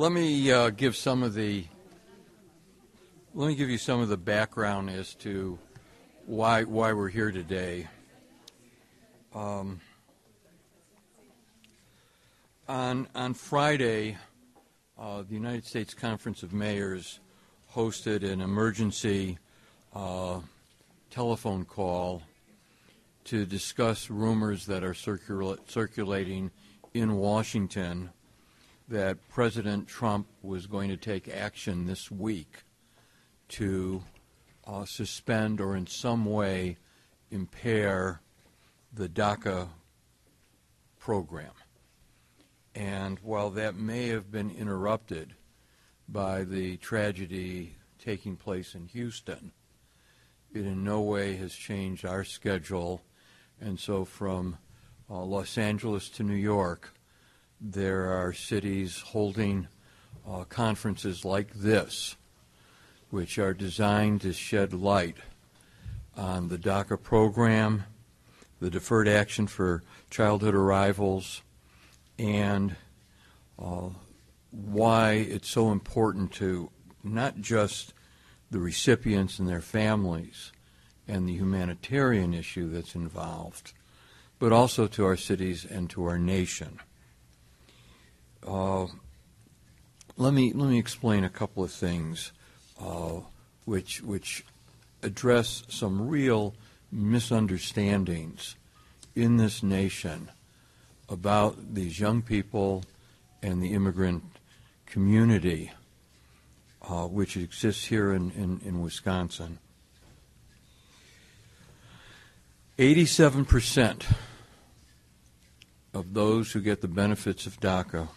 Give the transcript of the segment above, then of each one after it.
Let me uh, give some of the let me give you some of the background as to why why we're here today. Um, on on Friday, uh, the United States Conference of Mayors hosted an emergency uh, telephone call to discuss rumors that are circula- circulating in Washington that President Trump was going to take action this week to uh, suspend or in some way impair the DACA program. And while that may have been interrupted by the tragedy taking place in Houston, it in no way has changed our schedule. And so from uh, Los Angeles to New York, there are cities holding uh, conferences like this, which are designed to shed light on the DACA program, the deferred action for childhood arrivals, and uh, why it's so important to not just the recipients and their families and the humanitarian issue that's involved, but also to our cities and to our nation. Uh, let me let me explain a couple of things, uh, which which address some real misunderstandings in this nation about these young people and the immigrant community, uh, which exists here in, in, in Wisconsin. 87% of those who get the benefits of DACA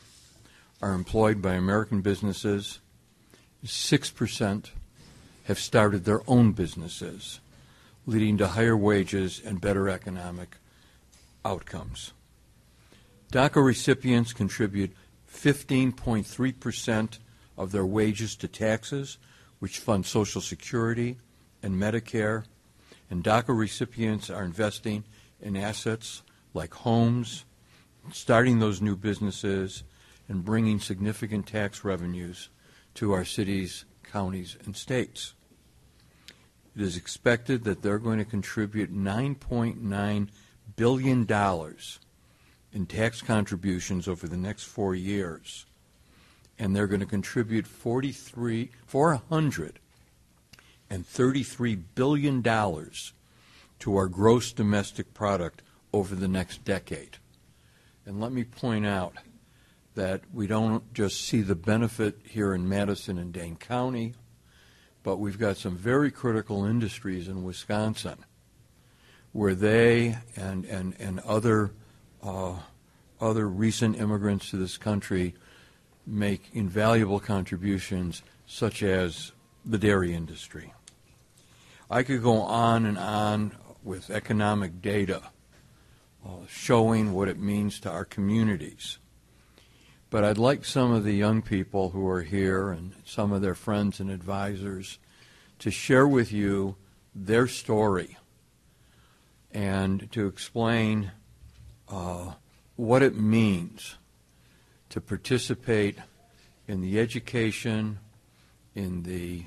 are employed by American businesses. 6% have started their own businesses, leading to higher wages and better economic outcomes. DACA recipients contribute 15.3% of their wages to taxes, which fund Social Security and Medicare. And DACA recipients are investing in assets like homes, starting those new businesses, and bringing significant tax revenues to our cities, counties, and states. It is expected that they're going to contribute $9.9 billion in tax contributions over the next four years. And they're going to contribute 43, $433 billion to our gross domestic product over the next decade. And let me point out that we don't just see the benefit here in Madison and Dane County, but we've got some very critical industries in Wisconsin where they and, and, and other uh, other recent immigrants to this country make invaluable contributions, such as the dairy industry. I could go on and on with economic data uh, showing what it means to our communities. But I'd like some of the young people who are here and some of their friends and advisors to share with you their story and to explain uh, what it means to participate in the education, in the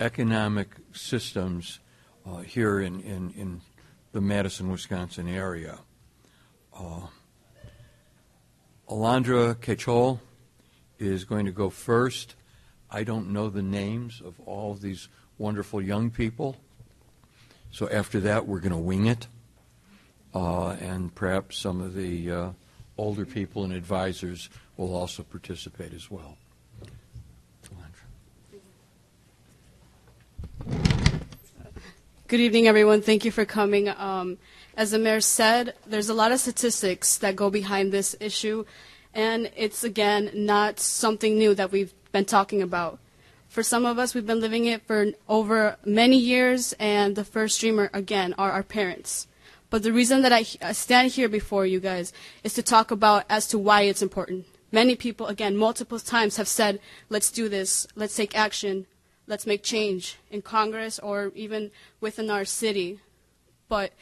economic systems uh, here in, in, in, the Madison, Wisconsin area. Uh, Alondra Quechol is going to go first. I don't know the names of all of these wonderful young people. So after that, we're going to wing it. Uh, and perhaps some of the uh, older people and advisors will also participate as well. Good evening, everyone. Thank you for coming. Um, as the mayor said, there's a lot of statistics that go behind this issue, and it's again not something new that we've been talking about. For some of us, we've been living it for over many years, and the first dreamer, again, are our parents. But the reason that I stand here before you guys is to talk about as to why it's important. Many people, again, multiple times have said, let's do this, let's take action, let's make change in Congress or even within our city. But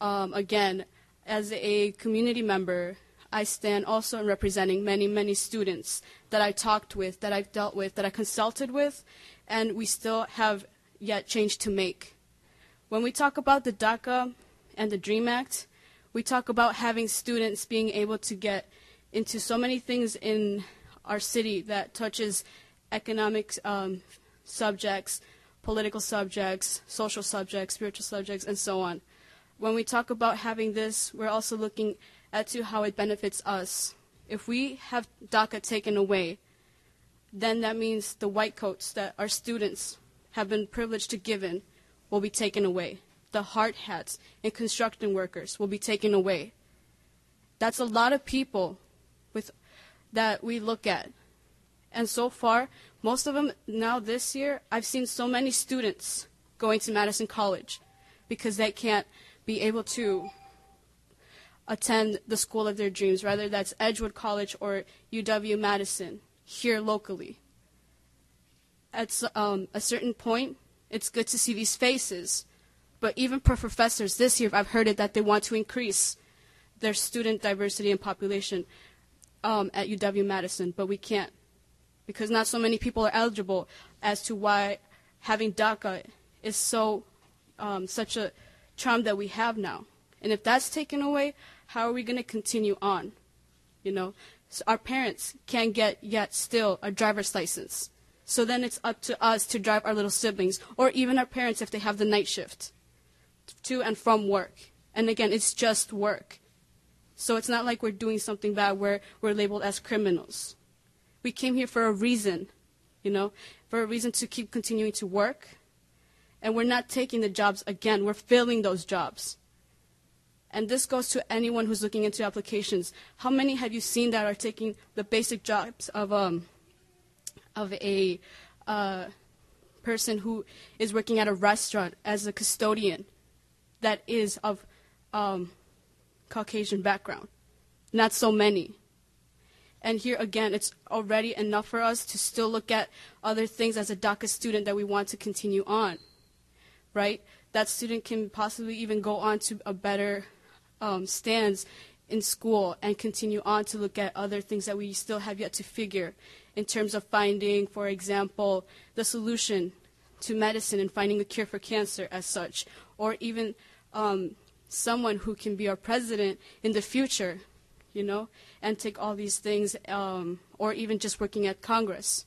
um, again, as a community member, I stand also in representing many, many students that I talked with, that I've dealt with, that I consulted with, and we still have yet change to make. When we talk about the DACA and the DREAM Act, we talk about having students being able to get into so many things in our city that touches economic um, subjects, political subjects, social subjects, spiritual subjects, and so on. When we talk about having this, we're also looking at to how it benefits us. If we have DACA taken away, then that means the white coats that our students have been privileged to given will be taken away. The hard hats and construction workers will be taken away. That's a lot of people with that we look at. And so far, most of them now this year, I've seen so many students going to Madison College because they can't be able to attend the school of their dreams, whether that's Edgewood College or UW Madison, here locally. At um, a certain point, it's good to see these faces. But even for professors this year, I've heard it that they want to increase their student diversity and population um, at UW Madison, but we can't because not so many people are eligible as to why having DACA is so um, such a charm that we have now. And if that's taken away, how are we going to continue on? You know, so our parents can't get yet still a driver's license. So then it's up to us to drive our little siblings, or even our parents if they have the night shift, to and from work. And again, it's just work. So it's not like we're doing something bad where we're labeled as criminals. We came here for a reason, you know, for a reason to keep continuing to work. And we're not taking the jobs again, we're filling those jobs. And this goes to anyone who's looking into applications. How many have you seen that are taking the basic jobs of, um, of a uh, person who is working at a restaurant as a custodian that is of um, Caucasian background? Not so many. And here again, it's already enough for us to still look at other things as a DACA student that we want to continue on, right? That student can possibly even go on to a better um, stands in school and continue on to look at other things that we still have yet to figure in terms of finding, for example, the solution to medicine and finding a cure for cancer as such, or even um, someone who can be our president in the future, you know, and take all these things, um, or even just working at Congress.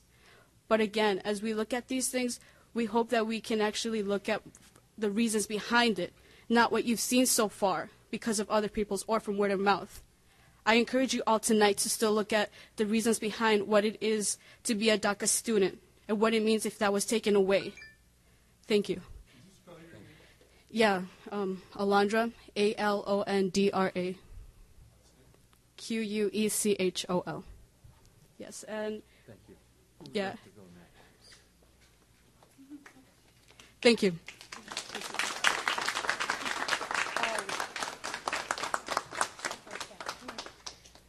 But again, as we look at these things, we hope that we can actually look at the reasons behind it, not what you've seen so far because of other people's or from word of mouth. I encourage you all tonight to still look at the reasons behind what it is to be a DACA student and what it means if that was taken away. Thank you. Yeah, um, Alondra, A L O N D R A. Q U E C H O L. Yes, and Thank you. yeah. Thank you.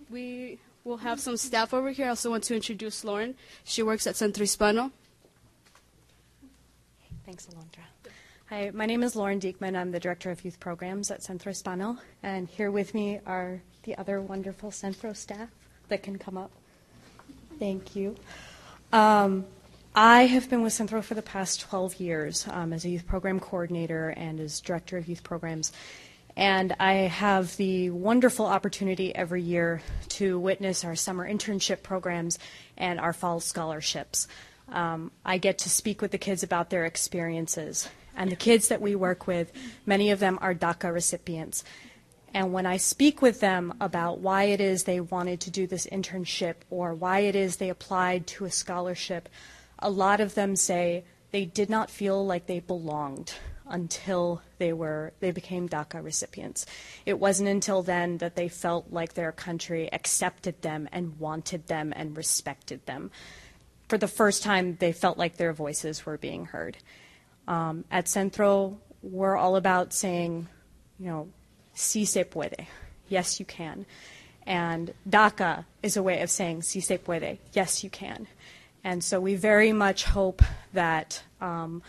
We will have some staff over here. I also want to introduce Lauren. She works at Centro Hispano. Thanks, Alondra. Hi, my name is Lauren Diekman. I'm the Director of Youth Programs at Centro Hispano. And here with me are the other wonderful Centro staff that can come up. Thank you. Um, I have been with Centro for the past 12 years um, as a youth program coordinator and as Director of Youth Programs. And I have the wonderful opportunity every year to witness our summer internship programs and our fall scholarships. Um, I get to speak with the kids about their experiences. And the kids that we work with, many of them are DACA recipients. And when I speak with them about why it is they wanted to do this internship or why it is they applied to a scholarship, a lot of them say they did not feel like they belonged until they were they became DACA recipients. It wasn't until then that they felt like their country accepted them and wanted them and respected them. For the first time, they felt like their voices were being heard. Um, at Centro, we're all about saying, you know, si se puede. Yes, you can. And DACA is a way of saying si se puede. Yes, you can. And so we very much hope that um,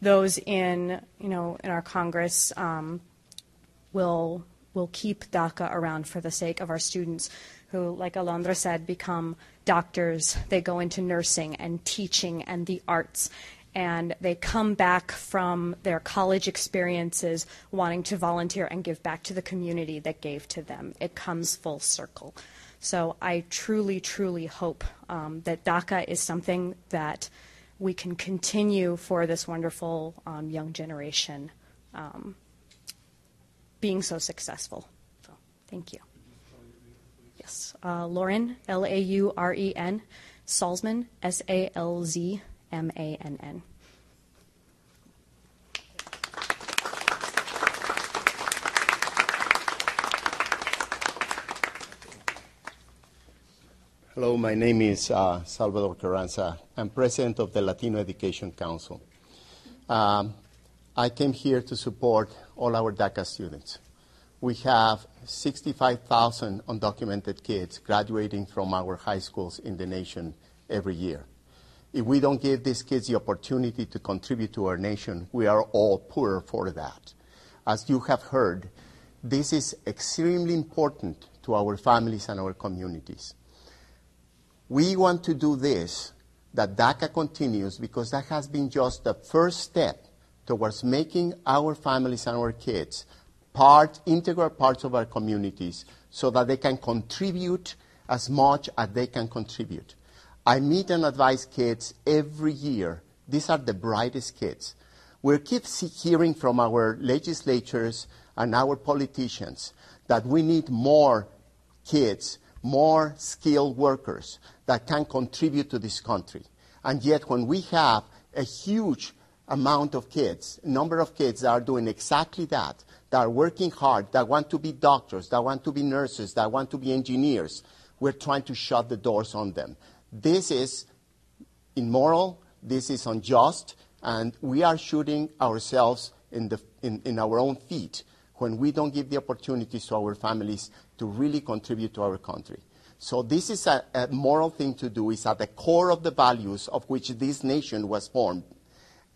those in, you know, in our Congress um, will will keep DACA around for the sake of our students who, like Alondra said, become doctors. They go into nursing and teaching and the arts. And they come back from their college experiences wanting to volunteer and give back to the community that gave to them. It comes full circle. So I truly, truly hope um, that DACA is something that we can continue for this wonderful um, young generation um, being so successful. So, thank you. Yes, uh, Lauren, L A U R E N, Salzmann, S A L Z M A N N. Hello, my name is uh, Salvador Carranza. I'm president of the Latino Education Council. Um, I came here to support all our DACA students. We have 65,000 undocumented kids graduating from our high schools in the nation every year. If we don't give these kids the opportunity to contribute to our nation, we are all poorer for that. As you have heard, this is extremely important to our families and our communities. We want to do this, that DACA continues, because that has been just the first step towards making our families and our kids part, integral parts of our communities so that they can contribute as much as they can contribute. I meet and advise kids every year. These are the brightest kids. We keep hearing from our legislatures and our politicians that we need more kids, more skilled workers that can contribute to this country. And yet, when we have a huge amount of kids, number of kids that are doing exactly that, that are working hard, that want to be doctors, that want to be nurses, that want to be engineers, we're trying to shut the doors on them. This is immoral, this is unjust, and we are shooting ourselves in, the, in, in our own feet when we don't give the opportunities to our families to really contribute to our country. So this is a, a moral thing to do. It's at the core of the values of which this nation was formed.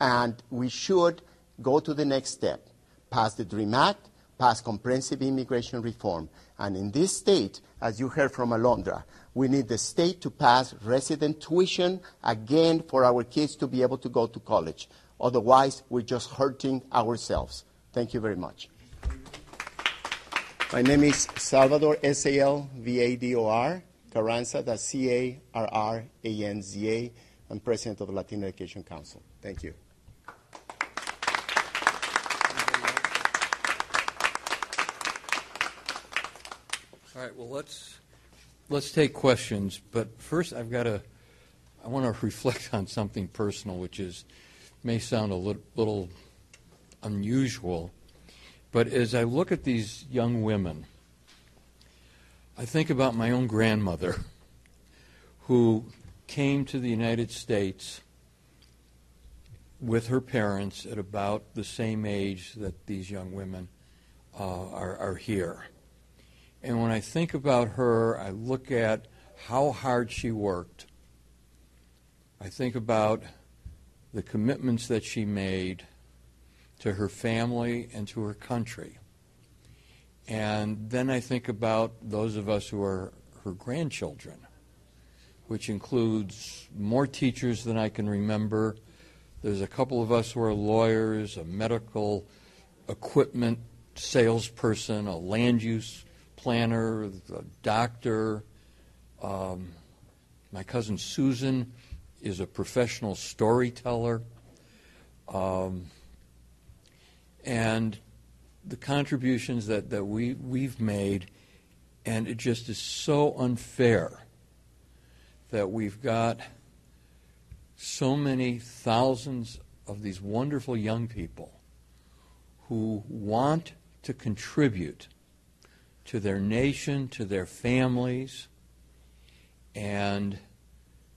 And we should go to the next step, pass the DREAM Act, pass comprehensive immigration reform. And in this state, as you heard from Alondra, we need the state to pass resident tuition again for our kids to be able to go to college. Otherwise, we're just hurting ourselves. Thank you very much. My name is Salvador, S A L V A D O R, Carranza, that's C A R R A N Z A. I'm president of the Latino Education Council. Thank you. All right, well, let's, let's take questions, but first I've got to, I want to reflect on something personal, which is, may sound a little, little unusual, but as I look at these young women, I think about my own grandmother who came to the United States with her parents at about the same age that these young women uh, are, are here. And when I think about her, I look at how hard she worked. I think about the commitments that she made to her family and to her country. And then I think about those of us who are her grandchildren, which includes more teachers than I can remember. There's a couple of us who are lawyers, a medical equipment salesperson, a land use planner, a doctor. Um, my cousin Susan is a professional storyteller. Um, and the contributions that, that we, we've made, and it just is so unfair that we've got so many thousands of these wonderful young people who want to contribute to their nation, to their families, and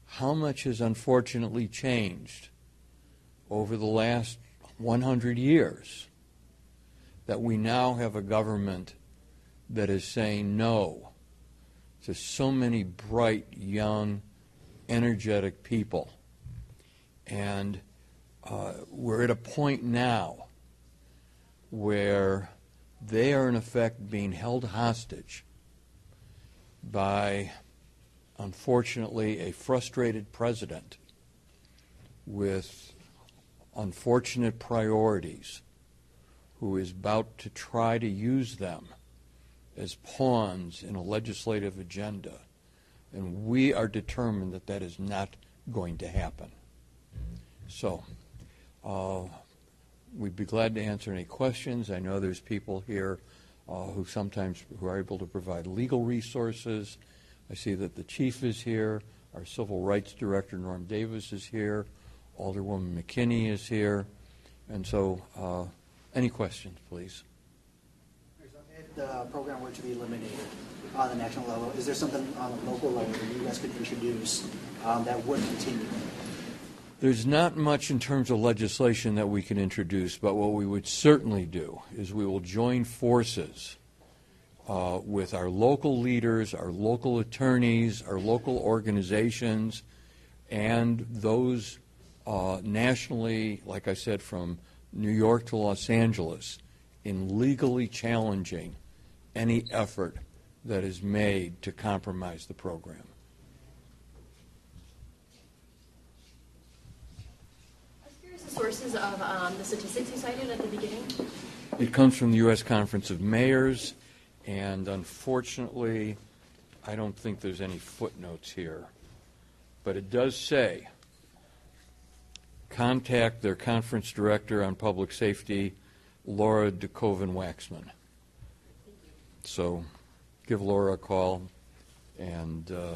how much has unfortunately changed over the last 100 years that we now have a government that is saying no to so many bright, young, energetic people. And uh, we're at a point now where they are in effect being held hostage by, unfortunately, a frustrated president with unfortunate priorities who is about to try to use them as pawns in a legislative agenda. And we are determined that that is not going to happen. So, uh, we'd be glad to answer any questions. I know there's people here uh, who sometimes who are able to provide legal resources. I see that the chief is here. Our civil rights director Norm Davis is here. Alderwoman McKinney is here. And so, uh, any questions, please? If the program were to be eliminated on the national level, is there something on the local level that you guys could introduce um, that would continue? There's not much in terms of legislation that we can introduce, but what we would certainly do is we will join forces uh, with our local leaders, our local attorneys, our local organizations, and those uh, nationally, like I said, from New York to Los Angeles, in legally challenging any effort that is made to compromise the program. the sources of um, the statistics you cited at the beginning? It comes from the U.S. Conference of Mayors, and unfortunately, I don't think there's any footnotes here. But it does say contact their conference director on public safety, Laura DeKoven Waxman. So give Laura a call, and uh,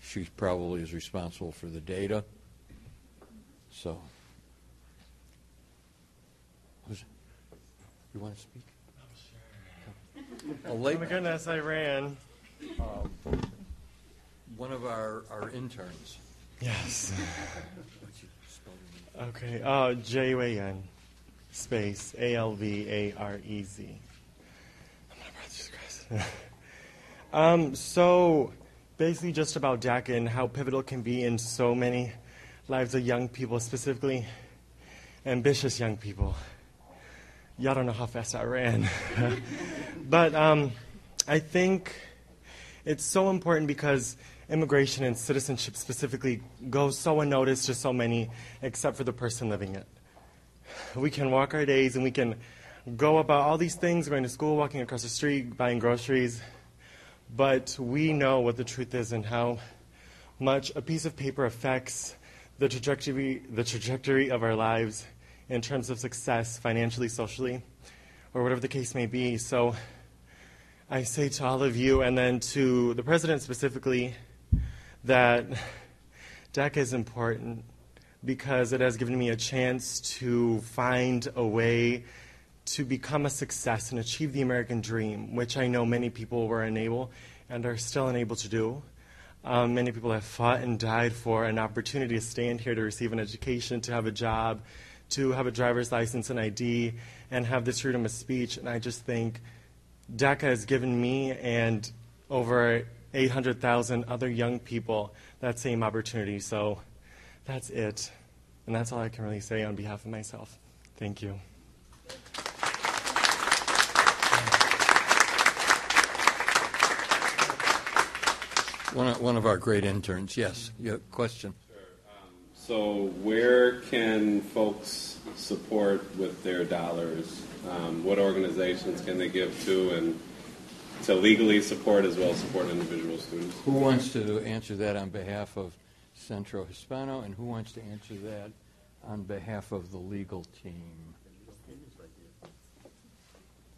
she probably is responsible for the data. So. Who's- You want to speak? Oh late, my goodness, I ran. one of our, our interns. Yes. Okay. Uh, J U A N space A L V A R E Z. Oh my God, Jesus Christ. um, so basically, just about DACA and how pivotal can be in so many lives of young people, specifically ambitious young people. Y'all don't know how fast I ran. but um, I think it's so important because immigration and citizenship specifically goes so unnoticed to so many, except for the person living it. We can walk our days and we can go about all these things, going to school, walking across the street, buying groceries, but we know what the truth is and how much a piece of paper affects the trajectory, the trajectory of our lives in terms of success, financially, socially, or whatever the case may be. So I say to all of you, and then to the president specifically, that DACA is important because it has given me a chance to find a way to become a success and achieve the American dream, which I know many people were unable and are still unable to do. Um, many people have fought and died for an opportunity to stand here to receive an education, to have a job, to have a driver's license and ID, and have this freedom of speech. And I just think DACA has given me and over 800,000 other young people that same opportunity. So that's it. And that's all I can really say on behalf of myself. Thank you. One of, one of our great interns, yes. You have a question? So, where can folks support with their dollars? Um, what organizations can they give to, and to legally support as well as support individual students? Who wants to answer that on behalf of Centro Hispano, and who wants to answer that on behalf of the legal team?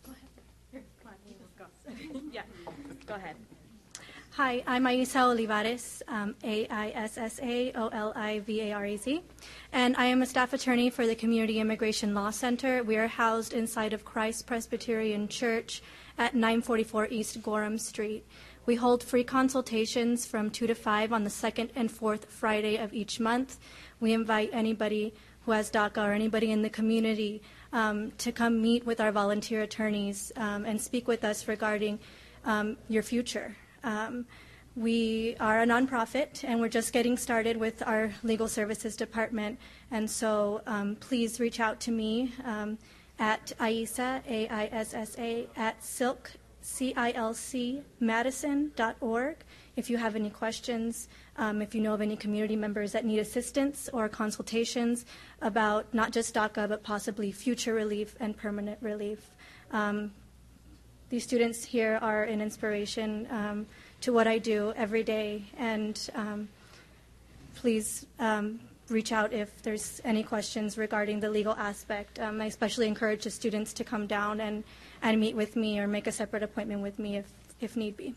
Go ahead. Here, come on, you just go. yeah, go ahead. Hi, I'm Aissa Olivarez, um, A-I-S-S-A-O-L-I-V-A-R-E-Z, and I am a staff attorney for the Community Immigration Law Center. We are housed inside of Christ Presbyterian Church at 944 East Gorham Street. We hold free consultations from 2 to 5 on the second and fourth Friday of each month. We invite anybody who has DACA or anybody in the community um, to come meet with our volunteer attorneys um, and speak with us regarding um, your future. Um, we are a nonprofit and we're just getting started with our legal services department. And so um, please reach out to me um, at Aissa, A-I-S-S-A, at silk, C-I-L-C, madison.org. If you have any questions, um, if you know of any community members that need assistance or consultations about not just DACA, but possibly future relief and permanent relief. Um, these students here are an inspiration um, to what I do every day, and um, please um, reach out if there's any questions regarding the legal aspect. Um, I especially encourage the students to come down and, and meet with me or make a separate appointment with me if, if need be.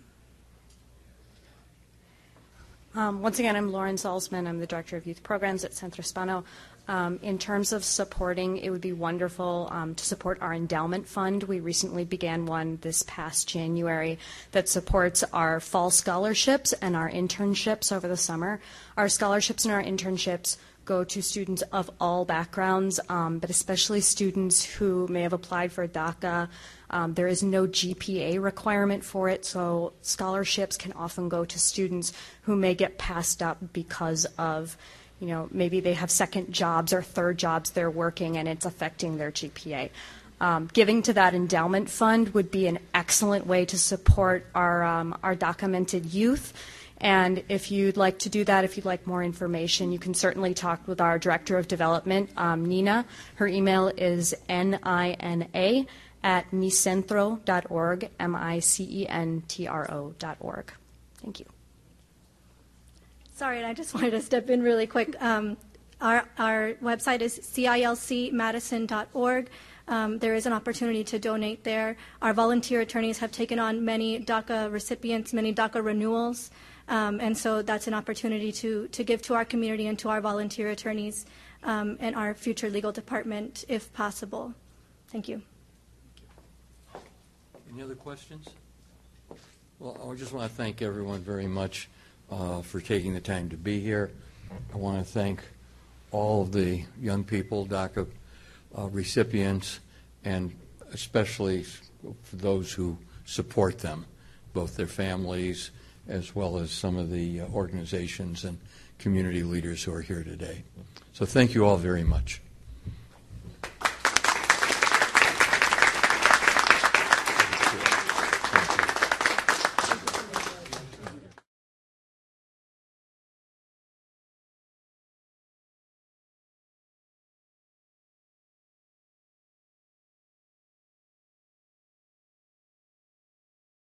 Um, once again, I'm Lauren Salzmann. I'm the Director of Youth Programs at Centro Hispano. Um, in terms of supporting, it would be wonderful um, to support our endowment fund. We recently began one this past January that supports our fall scholarships and our internships over the summer. Our scholarships and our internships go to students of all backgrounds, um, but especially students who may have applied for DACA. Um, there is no GPA requirement for it, so scholarships can often go to students who may get passed up because of you know, maybe they have second jobs or third jobs they're working and it's affecting their GPA. Um, giving to that endowment fund would be an excellent way to support our, um, our documented youth. And if you'd like to do that, if you'd like more information, you can certainly talk with our Director of Development, um, Nina. Her email is N-I-N-A at micentro.org, M-I-C-E-N-T-R-O dot org. Thank you. Sorry, and I just wanted to step in really quick. Um, our, our website is cilcmadison.org. Um, there is an opportunity to donate there. Our volunteer attorneys have taken on many DACA recipients, many DACA renewals, um, and so that's an opportunity to, to give to our community and to our volunteer attorneys um, and our future legal department if possible. Thank you. Any other questions? Well, I just want to thank everyone very much uh, for taking the time to be here. I want to thank all of the young people, DACA uh, recipients, and especially for those who support them, both their families as well as some of the uh, organizations and community leaders who are here today. So thank you all very much.